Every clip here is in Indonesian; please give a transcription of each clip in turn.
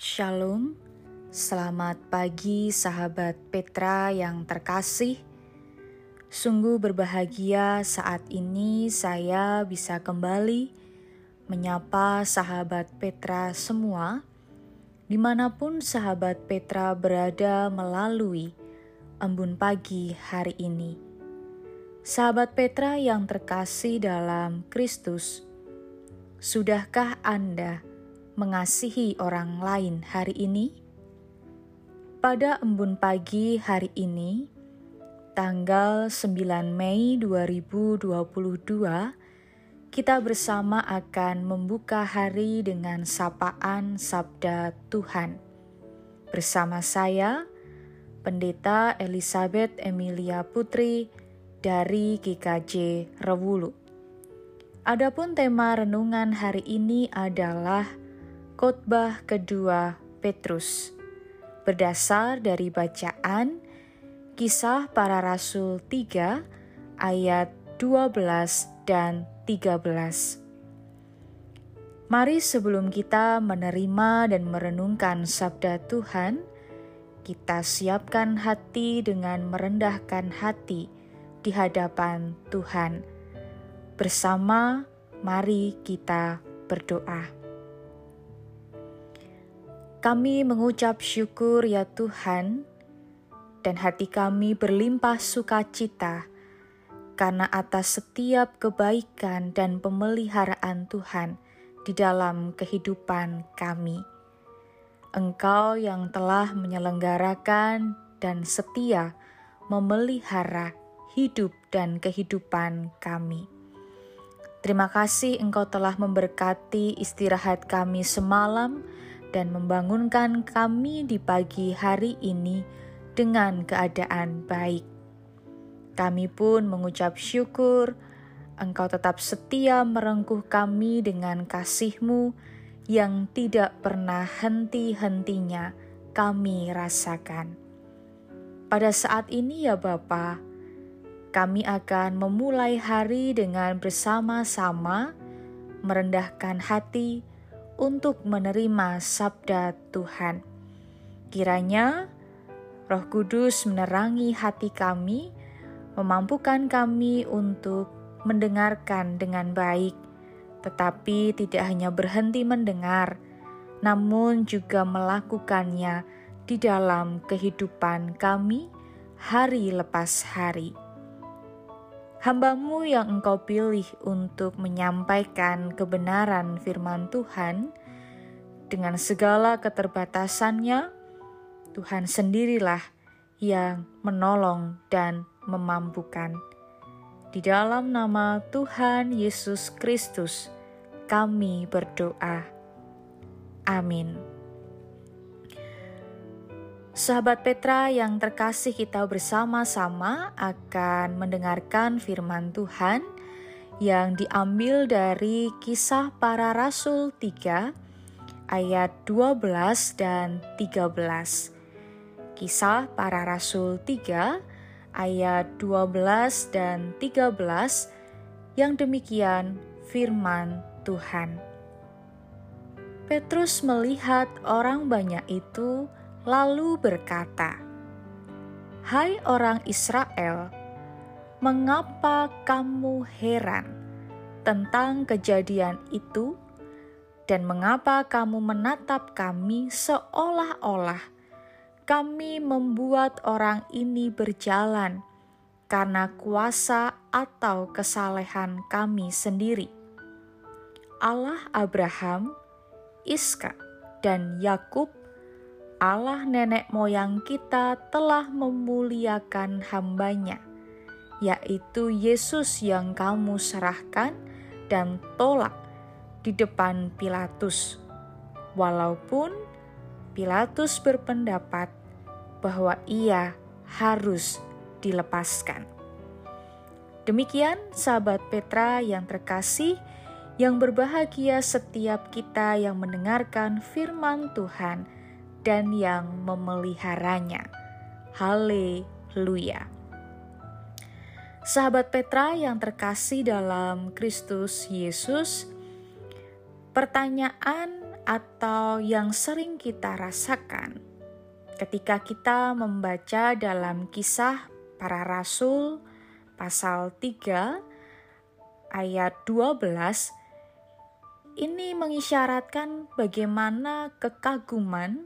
Shalom, selamat pagi sahabat Petra yang terkasih. Sungguh berbahagia saat ini saya bisa kembali menyapa sahabat Petra semua, di mana pun sahabat Petra berada melalui embun pagi hari ini. Sahabat Petra yang terkasih dalam Kristus, sudahkah Anda mengasihi orang lain hari ini? Pada embun pagi hari ini, tanggal 9 Mei 2022, kita bersama akan membuka hari dengan sapaan Sabda Tuhan. Bersama saya, Pendeta Elizabeth Emilia Putri dari GKJ Rewulu. Adapun tema renungan hari ini adalah khotbah kedua Petrus. Berdasar dari bacaan Kisah Para Rasul 3 ayat 12 dan 13. Mari sebelum kita menerima dan merenungkan sabda Tuhan, kita siapkan hati dengan merendahkan hati di hadapan Tuhan. Bersama, mari kita berdoa. Kami mengucap syukur ya Tuhan, dan hati kami berlimpah sukacita karena atas setiap kebaikan dan pemeliharaan Tuhan di dalam kehidupan kami. Engkau yang telah menyelenggarakan dan setia memelihara hidup dan kehidupan kami. Terima kasih Engkau telah memberkati istirahat kami semalam dan membangunkan kami di pagi hari ini dengan keadaan baik. Kami pun mengucap syukur, Engkau tetap setia merengkuh kami dengan kasih-Mu yang tidak pernah henti-hentinya kami rasakan. Pada saat ini ya Bapa, kami akan memulai hari dengan bersama-sama merendahkan hati untuk menerima sabda Tuhan. Kiranya Roh Kudus menerangi hati kami memampukan kami untuk mendengarkan dengan baik, tetapi tidak hanya berhenti mendengar, namun juga melakukannya di dalam kehidupan kami hari lepas hari. Hambamu yang engkau pilih untuk menyampaikan kebenaran firman Tuhan, dengan segala keterbatasannya, Tuhan sendirilah yang menolong dan memampukan. Di dalam nama Tuhan Yesus Kristus, kami berdoa. Amin. Sahabat Petra yang terkasih, kita bersama-sama akan mendengarkan firman Tuhan yang diambil dari Kisah Para Rasul 3 ayat 12 dan 13. Kisah Para Rasul 3 ayat 12 dan 13 yang demikian firman Tuhan. Petrus melihat orang banyak itu lalu berkata, "Hai orang Israel, mengapa kamu heran tentang kejadian itu dan mengapa kamu menatap kami seolah-olah kami membuat orang ini berjalan karena kuasa atau kesalehan kami sendiri. Allah Abraham, Iska, dan Yakub, Allah nenek moyang kita telah memuliakan hambanya, yaitu Yesus yang kamu serahkan dan tolak di depan Pilatus. Walaupun Pilatus berpendapat bahwa ia harus dilepaskan. Demikian sahabat Petra yang terkasih, yang berbahagia setiap kita yang mendengarkan firman Tuhan dan yang memeliharanya. Haleluya. Sahabat Petra yang terkasih dalam Kristus Yesus, pertanyaan atau yang sering kita rasakan ketika kita membaca dalam kisah para rasul pasal 3 ayat 12 ini mengisyaratkan bagaimana kekaguman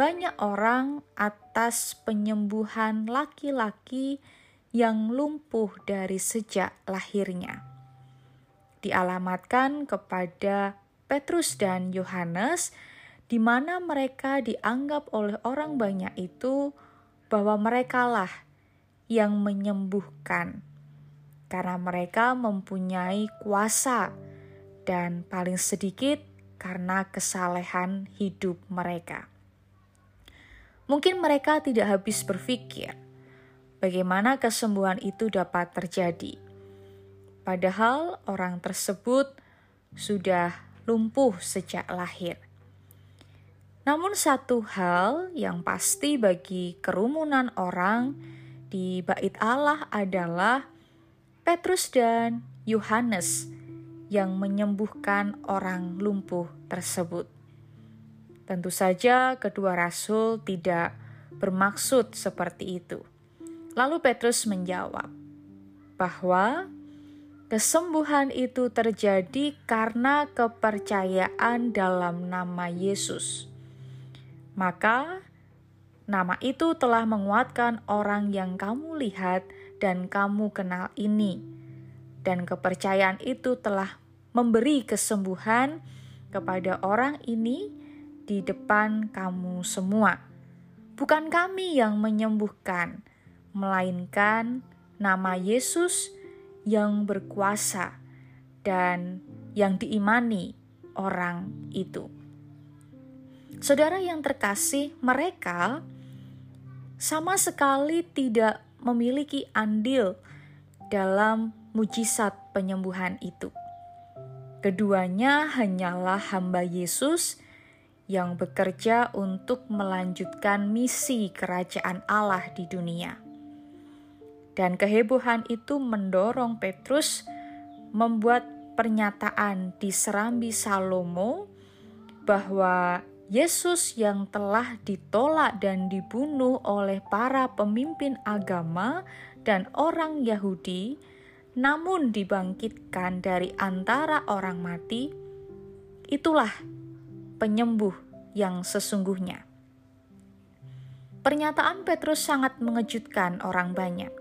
banyak orang atas penyembuhan laki-laki yang lumpuh dari sejak lahirnya. Dialamatkan kepada Petrus dan Yohanes, di mana mereka dianggap oleh orang banyak itu bahwa merekalah yang menyembuhkan, karena mereka mempunyai kuasa dan paling sedikit karena kesalehan hidup mereka. Mungkin mereka tidak habis berpikir bagaimana kesembuhan itu dapat terjadi. Padahal orang tersebut sudah lumpuh sejak lahir. Namun, satu hal yang pasti bagi kerumunan orang di Bait Allah adalah Petrus dan Yohanes yang menyembuhkan orang lumpuh tersebut. Tentu saja, kedua rasul tidak bermaksud seperti itu. Lalu Petrus menjawab bahwa Kesembuhan itu terjadi karena kepercayaan dalam nama Yesus. Maka, nama itu telah menguatkan orang yang kamu lihat dan kamu kenal ini, dan kepercayaan itu telah memberi kesembuhan kepada orang ini di depan kamu semua. Bukan kami yang menyembuhkan, melainkan nama Yesus yang berkuasa dan yang diimani orang itu. Saudara yang terkasih, mereka sama sekali tidak memiliki andil dalam mujizat penyembuhan itu. Keduanya hanyalah hamba Yesus yang bekerja untuk melanjutkan misi kerajaan Allah di dunia. Dan kehebohan itu mendorong Petrus membuat pernyataan di Serambi Salomo bahwa Yesus yang telah ditolak dan dibunuh oleh para pemimpin agama dan orang Yahudi, namun dibangkitkan dari antara orang mati, itulah penyembuh yang sesungguhnya. Pernyataan Petrus sangat mengejutkan orang banyak.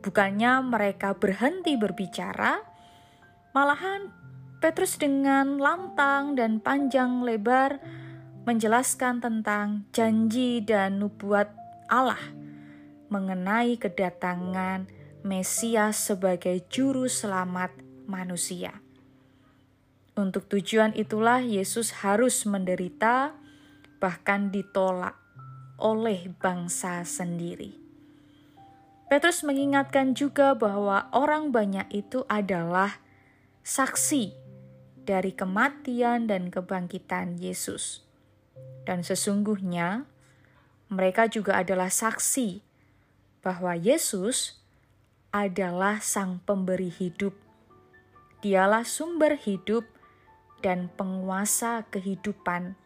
Bukannya mereka berhenti berbicara, malahan Petrus dengan lantang dan panjang lebar menjelaskan tentang janji dan nubuat Allah mengenai kedatangan Mesias sebagai juru selamat manusia. Untuk tujuan itulah Yesus harus menderita, bahkan ditolak oleh bangsa sendiri. Petrus mengingatkan juga bahwa orang banyak itu adalah saksi dari kematian dan kebangkitan Yesus. Dan sesungguhnya mereka juga adalah saksi bahwa Yesus adalah Sang Pemberi hidup. Dialah sumber hidup dan penguasa kehidupan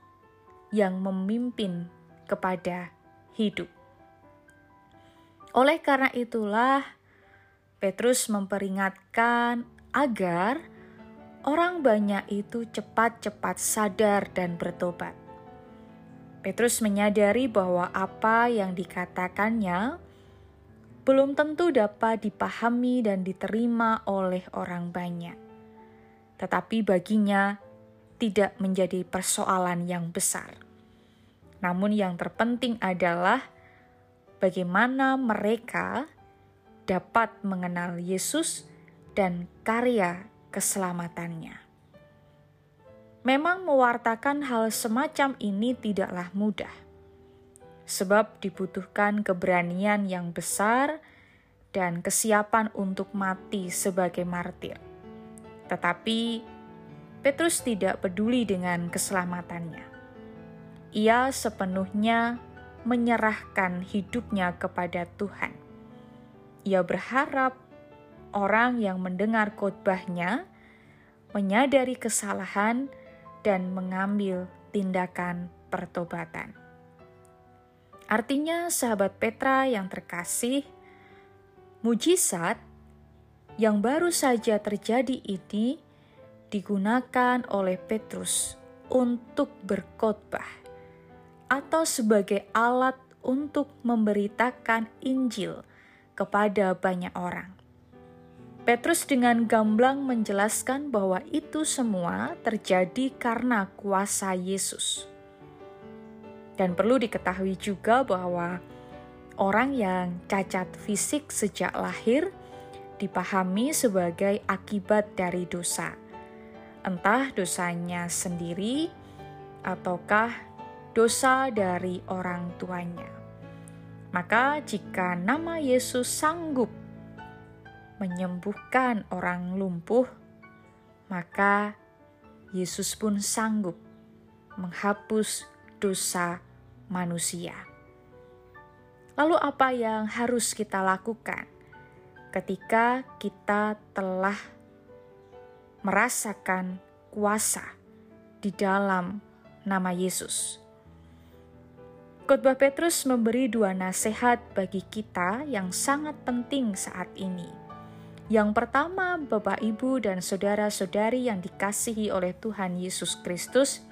yang memimpin kepada hidup. Oleh karena itulah, Petrus memperingatkan agar orang banyak itu cepat-cepat sadar dan bertobat. Petrus menyadari bahwa apa yang dikatakannya belum tentu dapat dipahami dan diterima oleh orang banyak, tetapi baginya tidak menjadi persoalan yang besar. Namun, yang terpenting adalah bagaimana mereka dapat mengenal Yesus dan karya keselamatannya. Memang mewartakan hal semacam ini tidaklah mudah, sebab dibutuhkan keberanian yang besar dan kesiapan untuk mati sebagai martir. Tetapi Petrus tidak peduli dengan keselamatannya. Ia sepenuhnya menyerahkan hidupnya kepada Tuhan. Ia berharap orang yang mendengar khotbahnya menyadari kesalahan dan mengambil tindakan pertobatan. Artinya, sahabat Petra yang terkasih, mujizat yang baru saja terjadi ini digunakan oleh Petrus untuk berkhotbah atau sebagai alat untuk memberitakan Injil kepada banyak orang. Petrus dengan gamblang menjelaskan bahwa itu semua terjadi karena kuasa Yesus. Dan perlu diketahui juga bahwa orang yang cacat fisik sejak lahir dipahami sebagai akibat dari dosa. Entah dosanya sendiri ataukah dosa dari orang tuanya. Maka, jika nama Yesus sanggup menyembuhkan orang lumpuh, maka Yesus pun sanggup menghapus dosa manusia. Lalu, apa yang harus kita lakukan ketika kita telah merasakan kuasa di dalam nama Yesus? Khotbah Petrus memberi dua nasihat bagi kita yang sangat penting saat ini. Yang pertama, Bapak, Ibu, dan saudara-saudari yang dikasihi oleh Tuhan Yesus Kristus,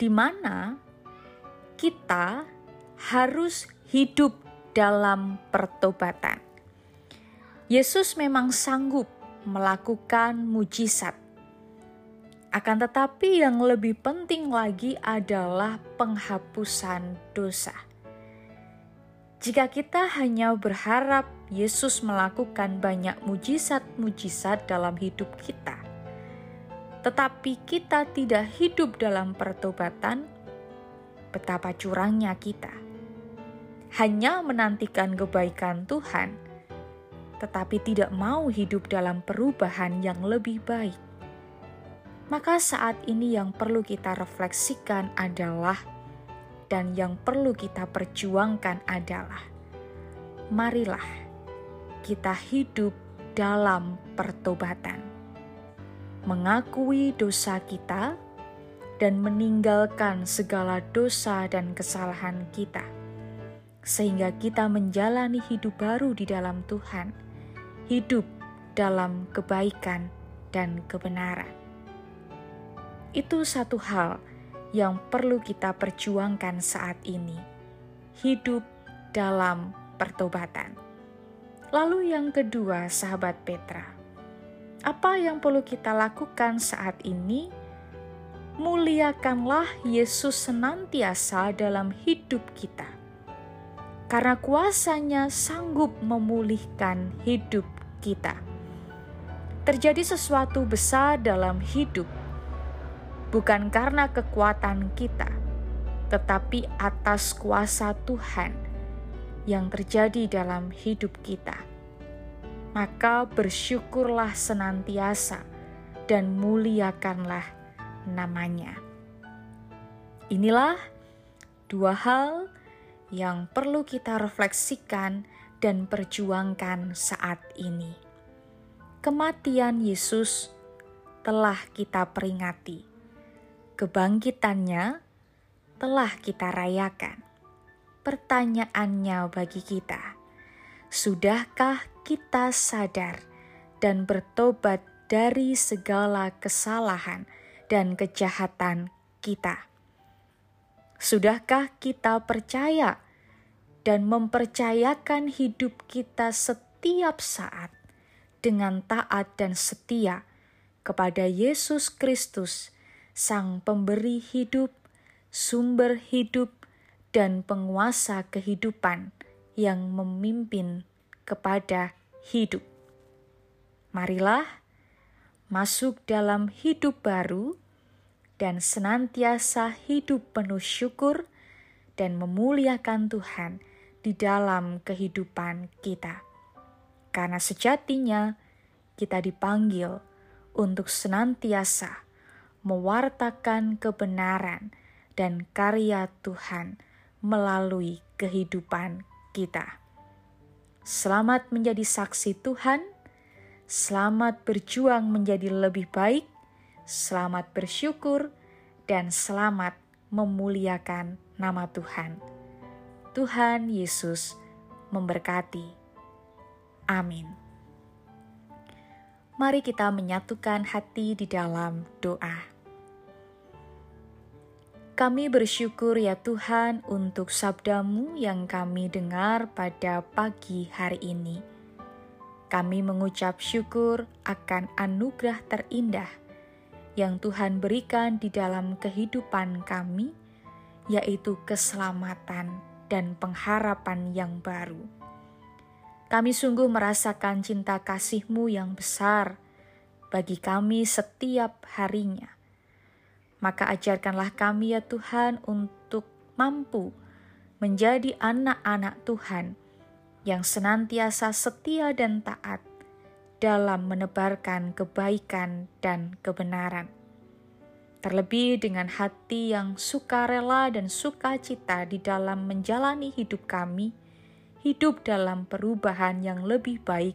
di mana kita harus hidup dalam pertobatan. Yesus memang sanggup melakukan mujizat akan tetapi, yang lebih penting lagi adalah penghapusan dosa. Jika kita hanya berharap Yesus melakukan banyak mujizat-mujizat dalam hidup kita, tetapi kita tidak hidup dalam pertobatan, betapa curangnya kita. Hanya menantikan kebaikan Tuhan, tetapi tidak mau hidup dalam perubahan yang lebih baik maka saat ini yang perlu kita refleksikan adalah dan yang perlu kita perjuangkan adalah marilah kita hidup dalam pertobatan. Mengakui dosa kita dan meninggalkan segala dosa dan kesalahan kita sehingga kita menjalani hidup baru di dalam Tuhan, hidup dalam kebaikan dan kebenaran. Itu satu hal yang perlu kita perjuangkan saat ini. Hidup dalam pertobatan. Lalu yang kedua, sahabat Petra. Apa yang perlu kita lakukan saat ini? Muliakanlah Yesus senantiasa dalam hidup kita. Karena kuasanya sanggup memulihkan hidup kita. Terjadi sesuatu besar dalam hidup bukan karena kekuatan kita, tetapi atas kuasa Tuhan yang terjadi dalam hidup kita. Maka bersyukurlah senantiasa dan muliakanlah namanya. Inilah dua hal yang perlu kita refleksikan dan perjuangkan saat ini. Kematian Yesus telah kita peringati kebangkitannya telah kita rayakan. Pertanyaannya bagi kita, sudahkah kita sadar dan bertobat dari segala kesalahan dan kejahatan kita? Sudahkah kita percaya dan mempercayakan hidup kita setiap saat dengan taat dan setia kepada Yesus Kristus? Sang Pemberi hidup, sumber hidup, dan penguasa kehidupan yang memimpin kepada hidup. Marilah masuk dalam hidup baru dan senantiasa hidup penuh syukur dan memuliakan Tuhan di dalam kehidupan kita. Karena sejatinya kita dipanggil untuk senantiasa mewartakan kebenaran dan karya Tuhan melalui kehidupan kita. Selamat menjadi saksi Tuhan, selamat berjuang menjadi lebih baik, selamat bersyukur, dan selamat memuliakan nama Tuhan. Tuhan Yesus memberkati. Amin. Mari kita menyatukan hati di dalam doa. Kami bersyukur ya Tuhan untuk sabdamu yang kami dengar pada pagi hari ini. Kami mengucap syukur akan anugerah terindah yang Tuhan berikan di dalam kehidupan kami, yaitu keselamatan dan pengharapan yang baru. Kami sungguh merasakan cinta kasih-Mu yang besar bagi kami setiap harinya maka ajarkanlah kami ya Tuhan untuk mampu menjadi anak-anak Tuhan yang senantiasa setia dan taat dalam menebarkan kebaikan dan kebenaran. Terlebih dengan hati yang sukarela dan sukacita di dalam menjalani hidup kami, hidup dalam perubahan yang lebih baik,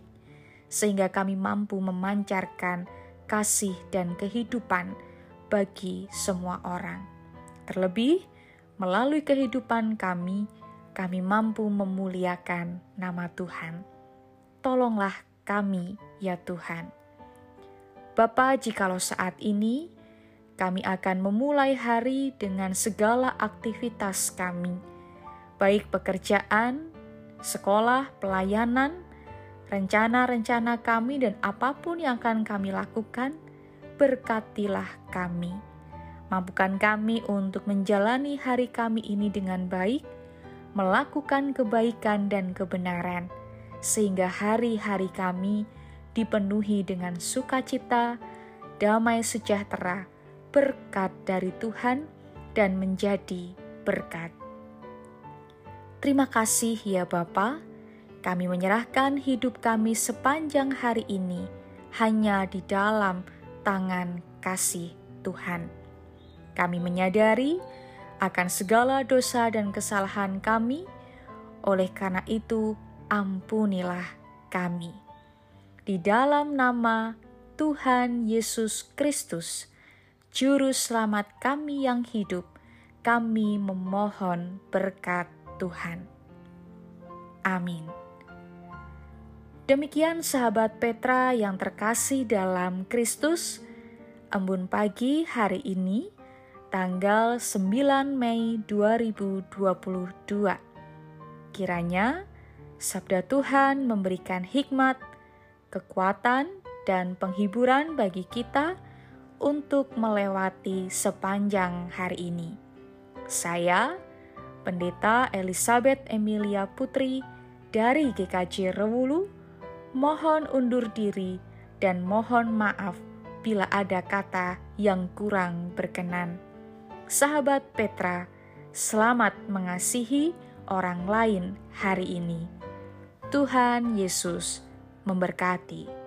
sehingga kami mampu memancarkan kasih dan kehidupan bagi semua orang. Terlebih, melalui kehidupan kami, kami mampu memuliakan nama Tuhan. Tolonglah kami, ya Tuhan. Bapa, jikalau saat ini kami akan memulai hari dengan segala aktivitas kami, baik pekerjaan, sekolah, pelayanan, rencana-rencana kami, dan apa pun yang akan kami lakukan, berkatilah kami. Mampukan kami untuk menjalani hari kami ini dengan baik, melakukan kebaikan dan kebenaran, sehingga hari-hari kami dipenuhi dengan sukacita, damai sejahtera, berkat dari Tuhan, dan menjadi berkat. Terima kasih ya Bapa. Kami menyerahkan hidup kami sepanjang hari ini hanya di dalam tangan kasih Tuhan. Kami menyadari akan segala dosa dan kesalahan kami, oleh karena itu ampunilah kami. Di dalam nama Tuhan Yesus Kristus, Juru Selamat kami yang hidup, kami memohon berkat Tuhan. Amin. Demikian sahabat Petra yang terkasih dalam Kristus, embun pagi hari ini, tanggal 9 Mei 2022. Kiranya sabda Tuhan memberikan hikmat, kekuatan, dan penghiburan bagi kita untuk melewati sepanjang hari ini. Saya, Pendeta Elizabeth Emilia Putri dari GKJ Rewulu, mohon undur diri dan mohon maaf bila ada kata yang kurang berkenan. Sahabat Petra, selamat mengasihi orang lain hari ini. Tuhan Yesus memberkati.